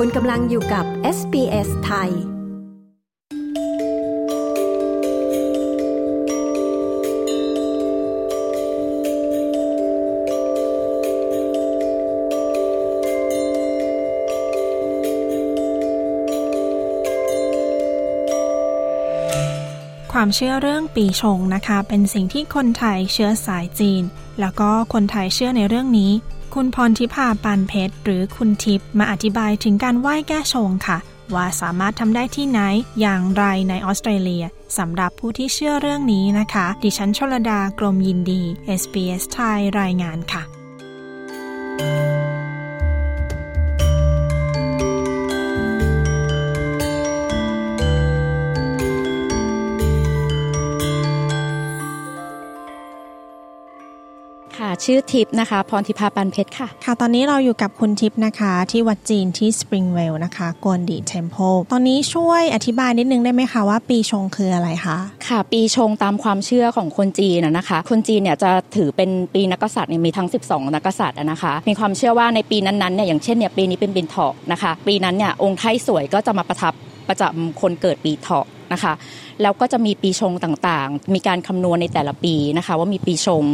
คุณกำลังอยู่กับ SBS ไทย ความเชื่อเรื่องปีชงนะคะ เป็นสิ่งที่คนไทยเชื้อสายจีน แล้วก็คนไทยเชื่อในเรื่องนี้ คุณพรทิพาปานเพชร หรือคุณทิพย์มาอธิบายถึงการไหว้แก้ชงค่ะ ว่าสามารถทำได้ที่ไหนอย่างไรในออสเตรเลียสำหรับผู้ที่เชื่อเรื่องนี้นะคะ ดิฉันชลดากรมยินดี SBS ไทยรายงานค่ะ ชื่อทิพย์นะคะ พรทิพาปันเพชรค่ะ ค่ะ ตอนนี้เราอยู่กับคุณทิพย์นะคะ ที่วัดจีนที่ Springvale นะคะ Guan Di Temple ตอนนี้ช่วยอธิบายนิดนึงได้ไหมคะว่าปีชงคืออะไรคะค่ะ ปีชงตามความเชื่อของคนจีนนะคะ คนจีนเนี่ยจะถือเป็นปีนักษัตริย์เนี่ยมีทั้ง 12 นักษัตริย์นะคะ มีความเชื่อว่าในปีนั้นๆเนี่ยอย่างเช่นเนี่ยปีนี้เป็นปีเถาะนะคะ ปีนั้นเนี่ยองค์ไท้ส่วยก็จะมาประทับประจำคนเกิดปีเถาะนะคะ แล้วก็จะมีปีชงต่างๆ มีการคำนวณในแต่ละปีนะคะ ว่ามีปีชง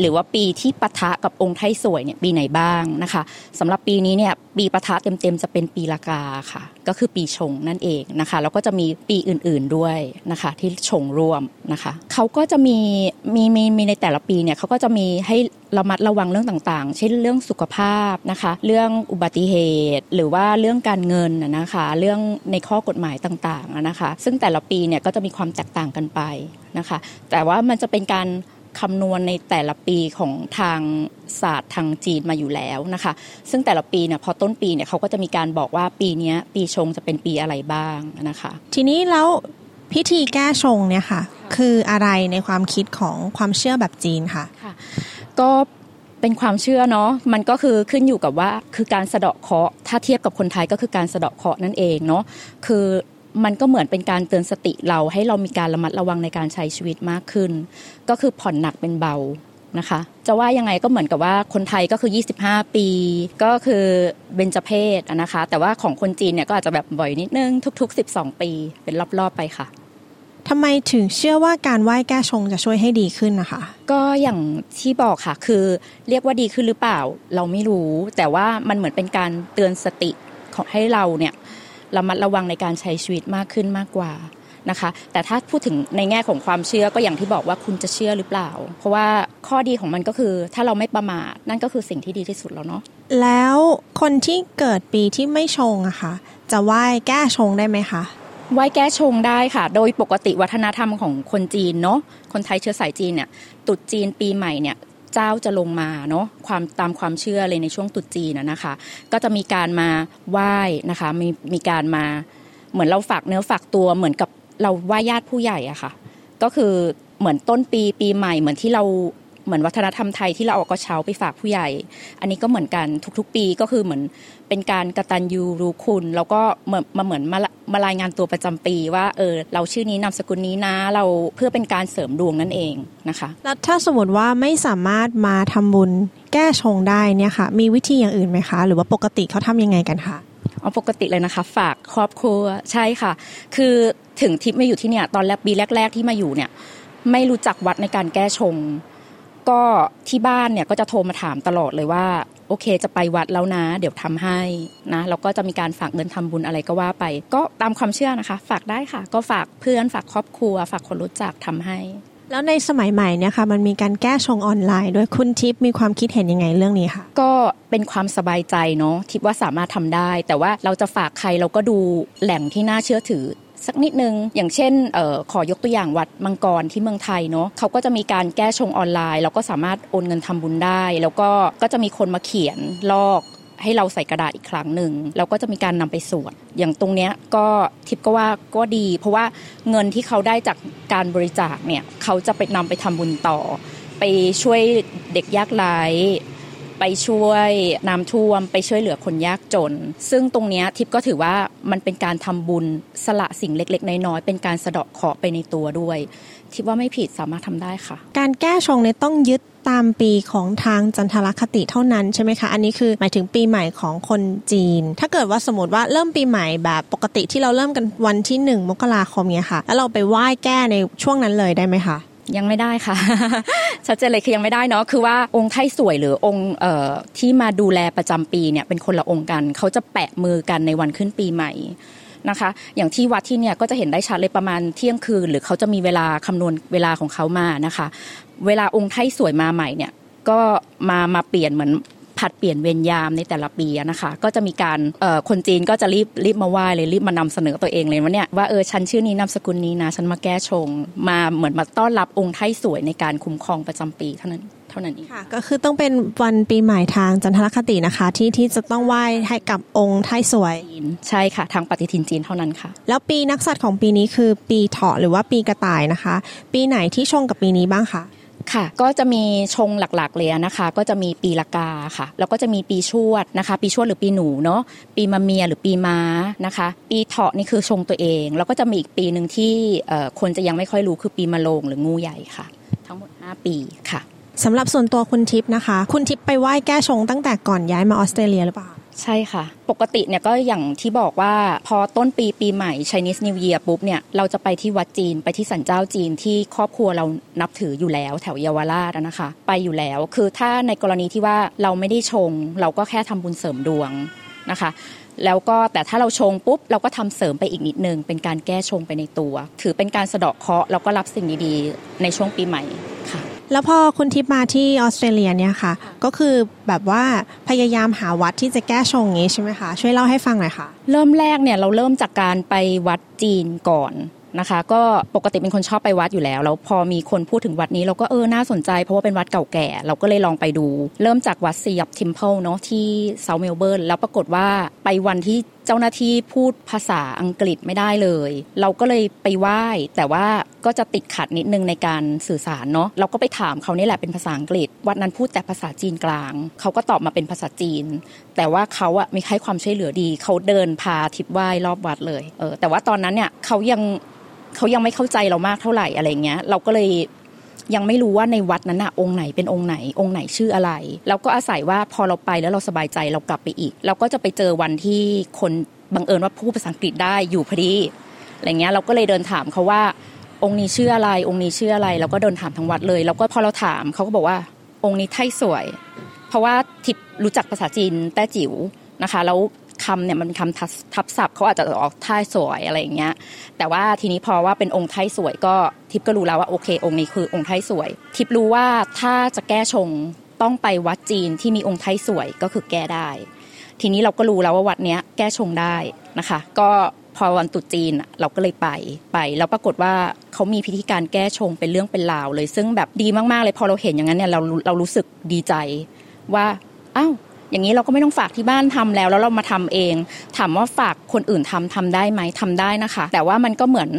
หรือว่าปีที่ปะทะกับองค์ไทยสวยเนี่ยปีไหนบ้างนะคะสำหรับปีนี้เนี่ยปีปะทะเต็มๆจะเป็นปีละกาค่ะ ก็คือปีชงนั่นเองนะคะแล้วก็จะมีปีอื่นๆด้วยนะคะที่ชงร่วมนะคะเขาก็จะมีมีมีมีในแต่ละปีเนี่ยเขาก็จะมีให้ ระมัดระวังเรื่องต่างๆ เช่นเรื่องสุขภาพนะคะ เรื่องอุบัติเหตุ หรือว่าเรื่องการเงินนะคะ เรื่องในข้อกฎหมายต่างๆนะคะ ซึ่งแต่ละปีเนี่ยก็จะมีความแตกต่างกันไปนะคะ แต่ว่ามันจะเป็นการคำนวณในแต่ละปีของทางศาสตร์ทางจีนมาอยู่แล้วนะคะ ซึ่งแต่ละปีเนี่ยพอต้นปีเนี่ยเขาก็จะมีการบอกว่าปีนี้ปีชงจะเป็นปีอะไรบ้างนะคะ ทีนี้แล้วพิธีแก้ชงเนี่ยค่ะ คืออะไรในความคิดของความเชื่อแบบจีนค่ะค่ะ ก็เป็นความเชื่อเนาะมันก็คือขึ้นอยู่กับว่าคือการสะเดาะเคราะห์ถ้าเทียบกับคนไทยก็คือการสะเดาะเคราะห์นั่นเองเนาะคือมันก็เหมือนเป็นการเตือนสติเราให้เรามีการระมัดระวังในการใช้ชีวิตมากขึ้น ก็คือผ่อนหนักเป็นเบานะคะ จะว่ายังไงก็เหมือนกับว่าคนไทยก็คือ 25 ปี ก็คือเบญจเพศนะคะ แต่ว่าของคนจีนเนี่ยก็อาจจะแบบบ่อยนิดนึงทุก ๆ 12 ปีเป็นรอบๆไปค่ะ ทำไมถึงเชื่อว่าการไหว้แก้ชงจะช่วยให้ดีขึ้นนะคะ ก็อย่างที่บอกค่ะ คือเรียกว่าดีขึ้นหรือเปล่า เราไม่รู้ แต่ว่ามันเหมือนเป็นการเตือนสติของให้เราเนี่ยระมัดระวังในการใช้ชีวิตมากขึ้นมากกว่านะคะ แต่ถ้าพูดถึงในแง่ของความเชื่อก็อย่างที่บอกว่าคุณจะเชื่อหรือเปล่า เพราะว่าข้อดีของมันก็คือ ถ้าเราไม่ประมาทนั่นก็คือสิ่งที่ดีที่สุดแล้วเนาะแล้วคนที่เกิดปีที่ไม่ชงอะคะ่ะ จะไหว้แก้ชงได้ไหมคะ ไหว้แก้ชงได้ค่ะ โดยปกติวัฒนธรรมของคนจีนเนาะคนไทยเชื้อสายจีนเนี่ยตุดจีนปีใหม่เนี่ยเจ้าจะลงมาเนาะความตามความเชื่อเลยในช่วงตุดจีนนะคะ ก็จะมีการมาไหว้นะคะมีมีการมาเหมือนเราฝากเนื้อฝากตัวเหมือนกับเราไหว้ญาติผู้ใหญ่อะค่ะ ก็คือเหมือนต้นปีปีใหม่เหมือนที่เรา เหมือนวัฒนธรรมไทยที่เราเอากระเช้าไปฝากผู้ใหญ่ อันนี้ก็เหมือนกันทุกๆ ปีก็คือเหมือนเป็นการกระตันยูรู้คุณ แล้วก็เหมือนมาเหมือนมามารายงานตัวประจำปี ว่าเออเราชื่อนี้นามสกุลนี้นะเราเพื่อเป็นการเสริมดวงนั่นเองนะคะแล้วถ้าสมมติว่าไม่สามารถมาทำบุญแก้ชงได้เนี่ยค่ะ มีวิธีอย่างอื่นไหมคะ หรือว่าปกติเขาทำยังไงกันคะเอาปกติเลยนะคะ ฝากครอบครัวใช่ค่ะ คือถึงทิพย์มาอยู่ที่เนี่ยตอนแรกปีแรก ๆ ที่มาอยู่เนี่ยไม่รู้จักวัดในการแก้ชง ก็ที่บ้านเนี่ยก็จะโทรมาถามตลอดเลยว่า โอเคจะไปวัดแล้วนะ เดี๋ยวทำให้นะแล้วก็จะมีการฝากเงินทำบุญอะไรก็ว่าไป ก็ตามความเชื่อนะคะ ฝากได้ค่ะ ก็ฝากเพื่อนฝากครอบครัว ฝากคนรู้จักทำให้ แล้วในสมัยใหม่เนี่ยค่ะมันมีการแก้ชงออนไลน์ ด้วยคุณทิพย์มีความคิดเห็นยังไงเรื่องนี้ค่ะก็เป็นความสบายใจเนาะทิพย์ว่าสามารถทำได้ แต่ว่าเราจะฝากใครเราก็ดูแหล่งที่น่าเชื่อถือ สักนิดนึง อย่างเช่นออขอยกตัวอย่างวัดมังกรที่เมืองไทยเนาะเขาก็จะมีการแก้ชงออนไลน์ เราก็สามารถโอนเงินทำบุญได้ แล้วก็ก็จะมีคนมาเขียนลอกให้เราใส่กระดาษอีกครั้งหนึ่งแล้วก็จะมีการนำไปสวดอย่างตรงเนี้ยก็ทิปก็ว่าก็ดี เพราะว่าเงินที่เขาได้จากการบริจาคเนี่ยเขาจะไปนำไปทำบุญต่อ ไปช่วยเด็กยากไร้ ไปช่วยน้ำท่วม ไปช่วยเหลือคนยากจน ซึ่งตรงนี้ทิพย์ก็ถือว่ามันเป็นการทำบุญสละสิ่งเล็ก ๆ น้อยๆเป็นการสะเดาะเคราะห์ไปในตัวด้วยทิพย์ว่าไม่ผิดสามารถทำได้ค่ะ การแก้ชงเนี่ยต้องยึดตามปีของทางจันทรคติเท่านั้นใช่ไหมคะ อันนี้คือหมายถึงปีใหม่ของคนจีน ถ้าเกิดว่าสมมติว่าเริ่มปีใหม่แบบปกติที่เราเริ่มกันวันที่หนึ่งมกราคมเนี่ยค่ะ แล้วเราไปไหว้แก้ในช่วงนั้นเลยได้ไหมคะ ยังไม่ได้ค่ะ ชัดเจนเลยคือยังไม่ได้เนาะคือว่าองค์ไทสวยหรือองค์เอที่มาดูแลประจำปีเนี่ยเป็นคนละองค์กันเขาจะแปะมือกันในวันขึ้นปีใหม่นะคะ อย่างที่วัดที่เนี่ยก็จะเห็นได้ชัดเลยประมาณเที่ยงคืน หรือเขาจะมีเวลาคำนวณเวลาของเขามานะคะ เวลาองค์ไทสวยมาใหม่เนี่ยก็มามาเปลี่ยนเหมือน ผัดเปลี่ยนเวรยามในแต่ละปีนะคะก็จะมีการคนจีนก็จะรีบรีบมาไหว้เลยรีบมานำเสนอตัวเองเลยว่าเนี่ยว่าเออฉันชื่อนี้นามสกุลนี้นะฉันมาแก้ชง มาเหมือนมาต้อนรับองค์ไทสวยในการคุ้มครองประจำปีเท่านั้นเท่านั้นเองค่ะก็คือต้องเป็นวันปีใหม่ทางจันทรคตินะคะ ที่ที่จะต้องไหว้ให้กับองค์ไทสวยใช่ค่ะ ทางปฏิทินจีนเท่านั้นค่ะ แล้วปีนักษัตริย์ของปีนี้คือปีเถาะหรือว่าปีกระต่ายนะคะ ปีไหนที่ชงกับปีนี้บ้างคะ ค่ะ ก็จะมีชงหลักๆเลยนะคะ ก็จะมีปีละกาค่ะ แล้วก็จะมีปีชวดนะคะ ปีชวดหรือปีหนูเนาะปีมะเมียหรือปีม้านะคะ ปีเถาะนี่คือชงตัวเอง แล้วก็จะมีอีกปีหนึ่งที่คนจะยังไม่ค่อยรู้คือปีมะโรงหรืองูใหญ่ค่ะ ทั้งหมด 5 ปีค่ะสำหรับส่วนตัวคุณทิพย์นะคะ คุณทิพย์ไปไหว้แก้ชงตั้งแต่ก่อนย้ายมาออสเตรเลียหรือเปล่า ใช่ค่ะ ปกติเนี่ยก็อย่างที่บอกว่าพอต้นปีปีใหม่ Chinese New Year ปุ๊บเนี่ยเราจะไปที่วัดจีนไปที่สันเจ้าจีนที่ครอบครัวเรานับถืออยู่แล้วแถวเยาวราชนะคะ ไปอยู่แล้วคือถ้าในกรณีที่ว่าเราไม่ได้ชง เราก็แค่ทำบุญเสริมดวงนะคะแล้วก็แต่ถ้าเราชงปุ๊บ เราก็ทำเสริมไปอีกนิดนึง เป็นการแก้ชงไปในตัว ถือเป็นการสะเดาะเคราะห์แล้วก็รับสิ่งดีๆ ในช่วงปีใหม่ค่ะ แล้วพอคุณทิพมาที่ออสเตรเลียเนี่ยค่ะ ก็คือแบบว่าพยายามหาวัดที่จะแก้ชงนี้ใช่ไหมคะ ช่วยเล่าให้ฟังหน่อยค่ะ เริ่มแรกเนี่ยเราเริ่มจากการไปวัดจีนก่อนนะคะ ก็ปกติเป็นคนชอบไปวัดอยู่แล้ว แล้วพอมีคนพูดถึงวัดนี้เราก็เออน่าสนใจ เพราะว่าเป็นวัดเก่าแก่ เราก็เลยลองไปดู เริ่มจากวัด See Yup Temple เนาะที่ South Melbourne แล้วปรากฏว่าไปวันที่ เจ้าหน้าที่พูดภาษาอังกฤษไม่ได้เลย เราก็เลยไปไหว้ แต่ว่าก็จะติดขัดนิดนึงในการสื่อสารเนาะเราก็ไปถามเขานี่แหละเป็นภาษาอังกฤษ วัดนั้นพูดแต่ภาษาจีนกลาง เขาก็ตอบมาเป็นภาษาจีน แต่ว่าเขาอะมีให้ความช่วยเหลือดี เขาเดินพาทิพไหว้รอบวัดเลยเออแต่ว่าตอนนั้นเนี่ยเขายังเขายังไม่เข้าใจเรามากเท่าไหร่อะไรเงี้ย เราก็เลย ยังไม่รู้ว่าในวัดนั้นอะองค์ไหนเป็นองค์ไหน องค์ไหนชื่ออะไร เราก็อาศัยว่าพอเราไปแล้วเราสบายใจเรากลับไปอีก เราก็จะไปเจอวันที่คนบังเอิญว่าพูดภาษาอังกฤษได้อยู่พอดีอะไรเงี้ยเราก็เลยเดินถามเขาว่าองค์นี้ชื่ออะไร องค์นี้ชื่ออะไรเราก็เดินถามทั้งวัดเลย แล้วก็พอเราถามเขาก็บอกว่าองค์นี้ไทยสวย เพราะว่าทิพรู้จักภาษาจีนแต้จิ๋วนะคะแล้ว คำเนี่ยมันเป็นคำทับศัพท์เขาอาจจะออกท่ายสวยอะไรอย่างเงี้ย แต่ว่าทีนี้พอว่าเป็นองค์ไทยสวยก็ทิพก็รู้แล้วว่าโอเค องค์นี้คือองค์ไทยสวย ทิพรู้ว่าถ้าจะแก้ชงต้องไปวัดจีนที่มีองค์ไทยสวยก็คือแก้ได้ ทีนี้เราก็รู้แล้วว่าวัดเนี้ยแก้ชงได้นะคะ ก็พอวันตุจีนเราก็เลยไปไป แล้วปรากฏว่าเขามีพิธีการแก้ชงเป็นเรื่องเป็นราวเลย ซึ่งแบบดีมากๆเลยพอเราเห็นอย่างนั้นเนี่ยเราเรารู้สึกดีใจว่าอ้าว อย่างนี้เราก็ไม่ต้องฝากที่บ้านทำแล้ว แล้วเรามาทำเอง ถามว่าฝากคนอื่นทำทำได้ไหมทำได้นะคะ แต่ว่ามันก็เหมือน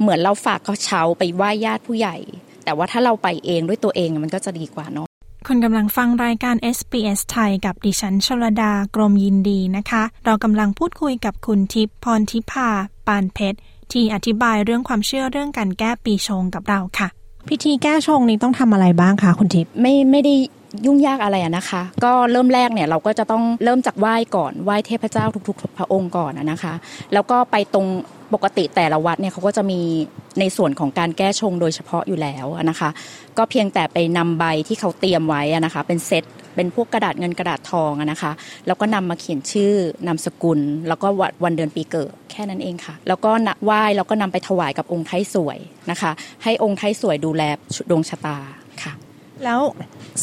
เหมือนเราฝากเขาเช้าไปไหว้ญาติผู้ใหญ่ แต่ว่าถ้าเราไปเองด้วยตัวเองมันก็จะดีกว่าเนาะคุณกำลังฟังรายการ SBS ไทยกับดิฉันชลดากรมยินดีนะคะ เรากำลังพูดคุยกับคุณทิพย์พรทิพาปานเพชร ที่อธิบายเรื่องความเชื่อเรื่องการแก้ปีชงกับเราค่ะ พิธีแก้ชงนี้ต้องทำอะไรบ้างคะคุณทิพย์ไม่ไม่ได้ ยุ่งยากอะไรนะคะ ก็เริ่มแรกเนี่ยเราก็จะต้องเริ่มจากไหว้ก่อนไหว้เทพเจ้าทุก ๆ พระองค์ก่อนนะคะ แล้วก็ไปตรงปกติแต่ละวัดเนี่ยเขาก็จะมีในส่วนของการแก้ชงโดยเฉพาะอยู่แล้วนะคะ ก็เพียงแต่ไปนำใบที่เขาเตรียมไว้นะคะ เป็นเซตเป็นพวกกระดาษเงินกระดาษทองนะคะ แล้วก็นำมาเขียนชื่อนามสกุล แล้วก็วันเดือนปีเกิดแค่นั้นเองค่ะ แล้วก็ไหว้แล้วก็นำไปถวายกับองค์ไทยสวยนะคะ ให้องค์ไทยสวยดูแลดวงชะตาค่ะ แล้ว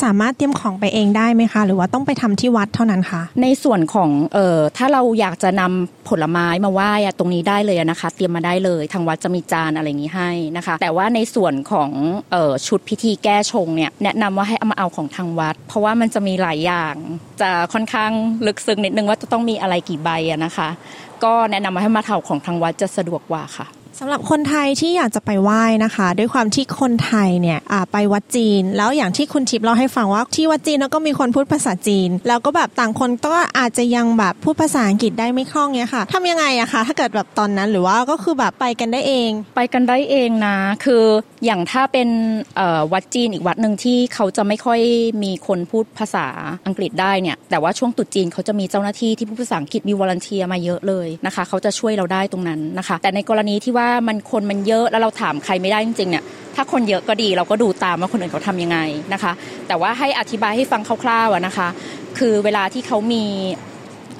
สามารถเตรียมของไปเองได้ไหมคะ หรือว่าต้องไปทำที่วัดเท่านั้นคะในส่วนของเอ่อถ้าเราอยากจะนำผลไม้มาไหว้ตรงนี้ได้เลยนะคะ เตรียมมาได้เลย ทางวัดจะมีจานอะไรอย่างนี้ให้นะคะ แต่ว่าในส่วนของเอ่อชุดพิธีแก้ชงเนี่ยแนะนำว่าให้เอามาเอาของทางวัด เพราะว่ามันจะมีหลายอย่าง จะค่อนข้างลึกซึ้งนิดนึงว่าจะต้องมีอะไรกี่ใบนะคะ ก็แนะนำว่าให้มาเท่าของทางวัดจะสะดวกกว่าค่ะ สำหรับคนไทยที่อยากจะไปไหว้นะคะ ด้วยความที่คนไทยเนี่ยไปวัดจีน แล้วอย่างที่คุณทิพย์เล่าให้ฟังว่าที่วัดจีนแล้วก็มีคนพูดภาษาจีน แล้วก็แบบต่างคนก็อาจจะยังแบบพูดภาษาอังกฤษได้ไม่คล่องเนี้ยค่ะทำยังไงอะคะถ้าเกิดแบบตอนนั้นหรือว่าก็คือแบบไปกันได้เอง ไปกันได้เองนะ คืออย่างถ้าเป็นวัดจีนอีกวัดหนึ่งที่เขาจะไม่ค่อยมีคนพูดภาษาอังกฤษได้เนี่ยแต่ว่าช่วงตุดจีนเขาจะมีเจ้าหน้าที่ที่พูดภาษาอังกฤษมีวอลันเทียมาเยอะเลยนะคะ เขาจะช่วยเราได้ตรงนั้นนะคะ แต่ในกรณีที่ว่าามันคนมันเยอะแล้วเราถามใครไม่ได้จริงๆเนี่ยถ้าคนเยอะก็ดีเราก็ดูตามว่าคนอื่นเขาทำยังไงนะคะ แต่ว่าให้อธิบายให้ฟังคร่าวๆนะคะ คือเวลาที่เขามี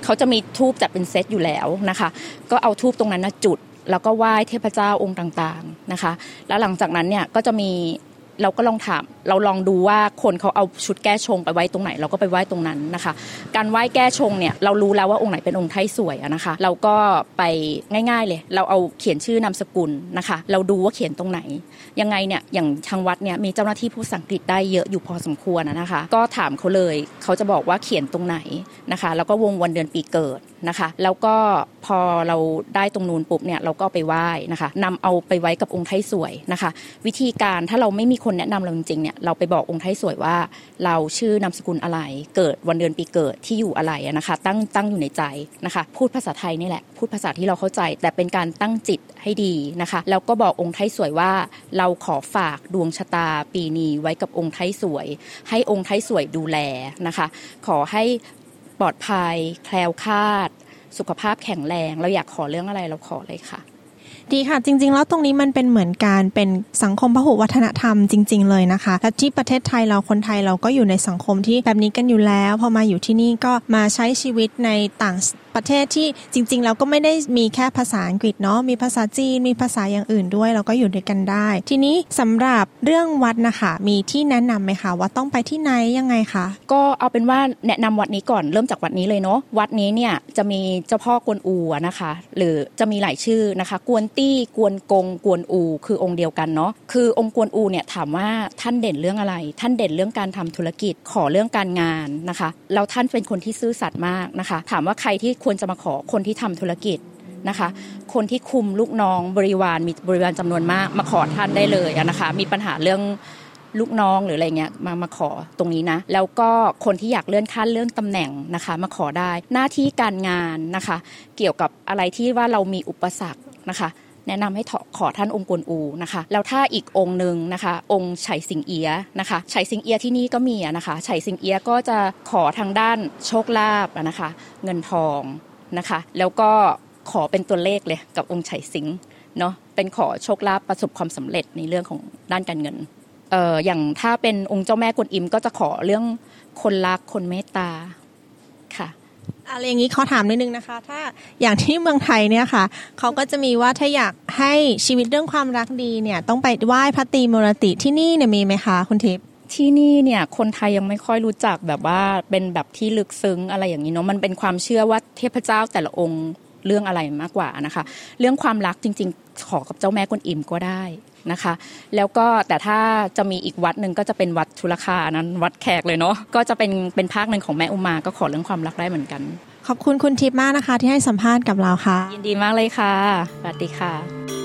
เขาจะมีทูบจัดเป็นเซตอยู่แล้วนะคะ ก็เอาทูบตรงนั้นนะจุด แล้วก็ไหว้เทพเจ้าองค์ต่างๆนะคะ แล้วหลังจากนั้นเนี่ยก็จะมี เราก็ลองถาม เราลองดูว่าคนเขาเอาชุดแก้ชงไปไว้ตรงไหน เราก็ไปไหว้ตรงนั้นนะคะ การไหว้แก้ชงเนี่ยเรารู้แล้วว่าองค์ไหนเป็นองค์ไทยสวยนะคะ เราก็ไปง่ายๆเลย เราเอาเขียนชื่อนามสกุลนะคะ เราดูว่าเขียนตรงไหน ยังไงเนี่ยอย่างทางวัดเนี่ยมีเจ้าหน้าที่ผู้สังกฤษได้เยอะอยู่พอสมควรนะคะ ก็ถามเขาเลยเขาจะบอกว่าเขียนตรงไหนนะคะ แล้วก็วงวันเดือนปีเกิด นะคะ แล้วก็พอเราได้ตรงนูนปุ๊บเนี่ยเราก็ไปไหว้นะคะนำเอาไปไว้กับองค์ไทยสวยนะคะ วิธีการถ้าเราไม่มีคนแนะนำเราจริงๆเนี่ยเราไปบอกองค์ไทยสวยว่า เราชื่อนามสกุลอะไร เกิดวันเดือนปีเกิดที่อยู่อะไรนะคะ ตั้งตั้งอยู่ในใจนะคะ พูดภาษาไทยนี่แหละพูดภาษาที่เราเข้าใจ แต่เป็นการตั้งจิตให้ดีนะคะแล้วก็บอกองค์ไทยสวยว่า เราขอฝากดวงชะตาปีนี้ไว้กับองค์ไทยสวย ให้องค์ไทยสวยดูแลนะคะ ขอให้ ปลอดภัย แคล้วคลาด สุขภาพแข็งแรง เราอยากขอเรื่องอะไรเราขอเลยค่ะ ดีค่ะ จริง ๆ แล้วตรงนี้มันเป็นเหมือนการเป็นสังคมพหุวัฒนธรรมจริง ๆ เลยนะคะและที่ประเทศไทยเราคนไทยเราก็อยู่ในสังคมที่แบบนี้กันอยู่แล้ว พอมาอยู่ที่นี่ก็มาใช้ชีวิตในต่าง ประเทศที่จริง ๆ แล้วก็ไม่ได้มีแค่ภาษาอังกฤษเนาะมีภาษาจีนมีภาษาอย่างอื่นด้วยเราก็อยู่ด้วยกันได้ ทีนี้สำหรับเรื่องวัดนะคะ มีที่แนะนํำไหมคะว่าต้องไปที่ไหนยังไงคะก็เอาเป็นว่าแนะนำวัดนี้ก่อนเริ่มจากวัดนี้เลยเนาะวัดนี้เนี่ยจะมีเจ้าพ่อกวนอูนะคะ หรือจะมีหลายชื่อนะคะ กวนตี้กวนกงกวนอู คือองค์เดียวกันเนาะคือองค์กวนอูเนี่ยถามว่าท่านเด่นเรื่องอะไร ท่านเด่นเรื่องการทำธุรกิจขอเรื่องการงานนะคะแล้วท่านเป็นคนที่ซื่อสัตย์มากนะคะ ถามว่าใครที่ควรจะมาขอคนที่ทำธุรกิจนะคะ คนที่คุมลูกน้องบริวารมีบริวารจำนวนมากมาขอท่านได้เลยนะคะ มีปัญหาเรื่องลูกน้องหรืออะไรเงี้ยมามาขอตรงนี้นะ แล้วก็คนที่อยากเลื่อนขั้นเลื่อนตำแหน่งนะคะ มาขอได้หน้าที่การงานนะคะ เกี่ยวกับอะไรที่ว่าเรามีอุปสรรคนะคะ แนะนำให้ขอท่านองค์กวนอูนะคะ แล้วถ้าอีกองค์หนึ่งนะคะ องค์ไฉสิงเอียนะคะไฉสิงเอียที่นี่ก็มีนะคะไฉสิงเอียก็จะขอทางด้านโชคลาภนะคะ เงินทองนะคะ แล้วก็ขอเป็นตัวเลขเลยกับองค์ไฉสิงเนาะเป็นขอโชคลาภประสบความสำเร็จในเรื่องของด้านการเงินเอ่ออย่างถ้าเป็นองค์เจ้าแม่กวนอิมก็จะขอเรื่องคนรักคนเมตตาค่ะ อะไรอย่างนี้ขอถามนิดนึงนะคะ ถ้าอย่างที่เมืองไทยเนี่ยค่ะเขาก็จะมีว่าถ้าอยากให้ชีวิตเรื่องความรักดีเนี่ยต้องไปไหว้พระตรีมรติที่นี่เนี่ยมีไหมคะคุณทิพย์ที่นี่เนี่ยคนไทยยังไม่ค่อยรู้จักแบบว่าเป็นแบบที่ลึกซึ้งอะไรอย่างนี้เนาะมันเป็นความเชื่อว่าเทพเจ้าแต่ละองค์เรื่องอะไรมากกว่านะคะ เรื่องความรักจริง ๆ ขอกับเจ้าแม่กวนอิมก็ได้ นะคะ แล้วก็แต่ถ้าจะมีอีกวัดหนึ่งก็จะเป็นวัดชุลคานั้นวัดแขกเลยเนาะก็จะเป็นเป็นภาคหนึ่งของแม่อุมาก็ขอเรื่องความรักได้เหมือนกัน ขอบคุณคุณทิพย์มากนะคะ ที่ให้สัมภาษณ์กับเราค่ะ ยินดีมากเลยค่ะสวัสดีค่ะ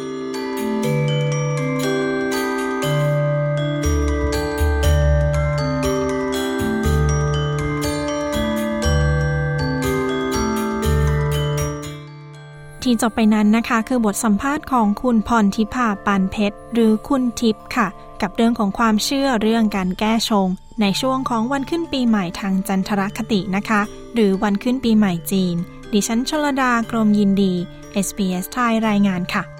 ที่จบไปนั้นนะคะ คือบทสัมภาษณ์ของคุณพรทิพาปานเพชร หรือคุณทิพย์ค่ะ กับเรื่องของความเชื่อเรื่องการแก้ชง ในช่วงของวันขึ้นปีใหม่ทางจันทรคตินะคะ หรือวันขึ้นปีใหม่จีน ดิฉันชลดากรมยินดี SBS ไทยรายงานค่ะ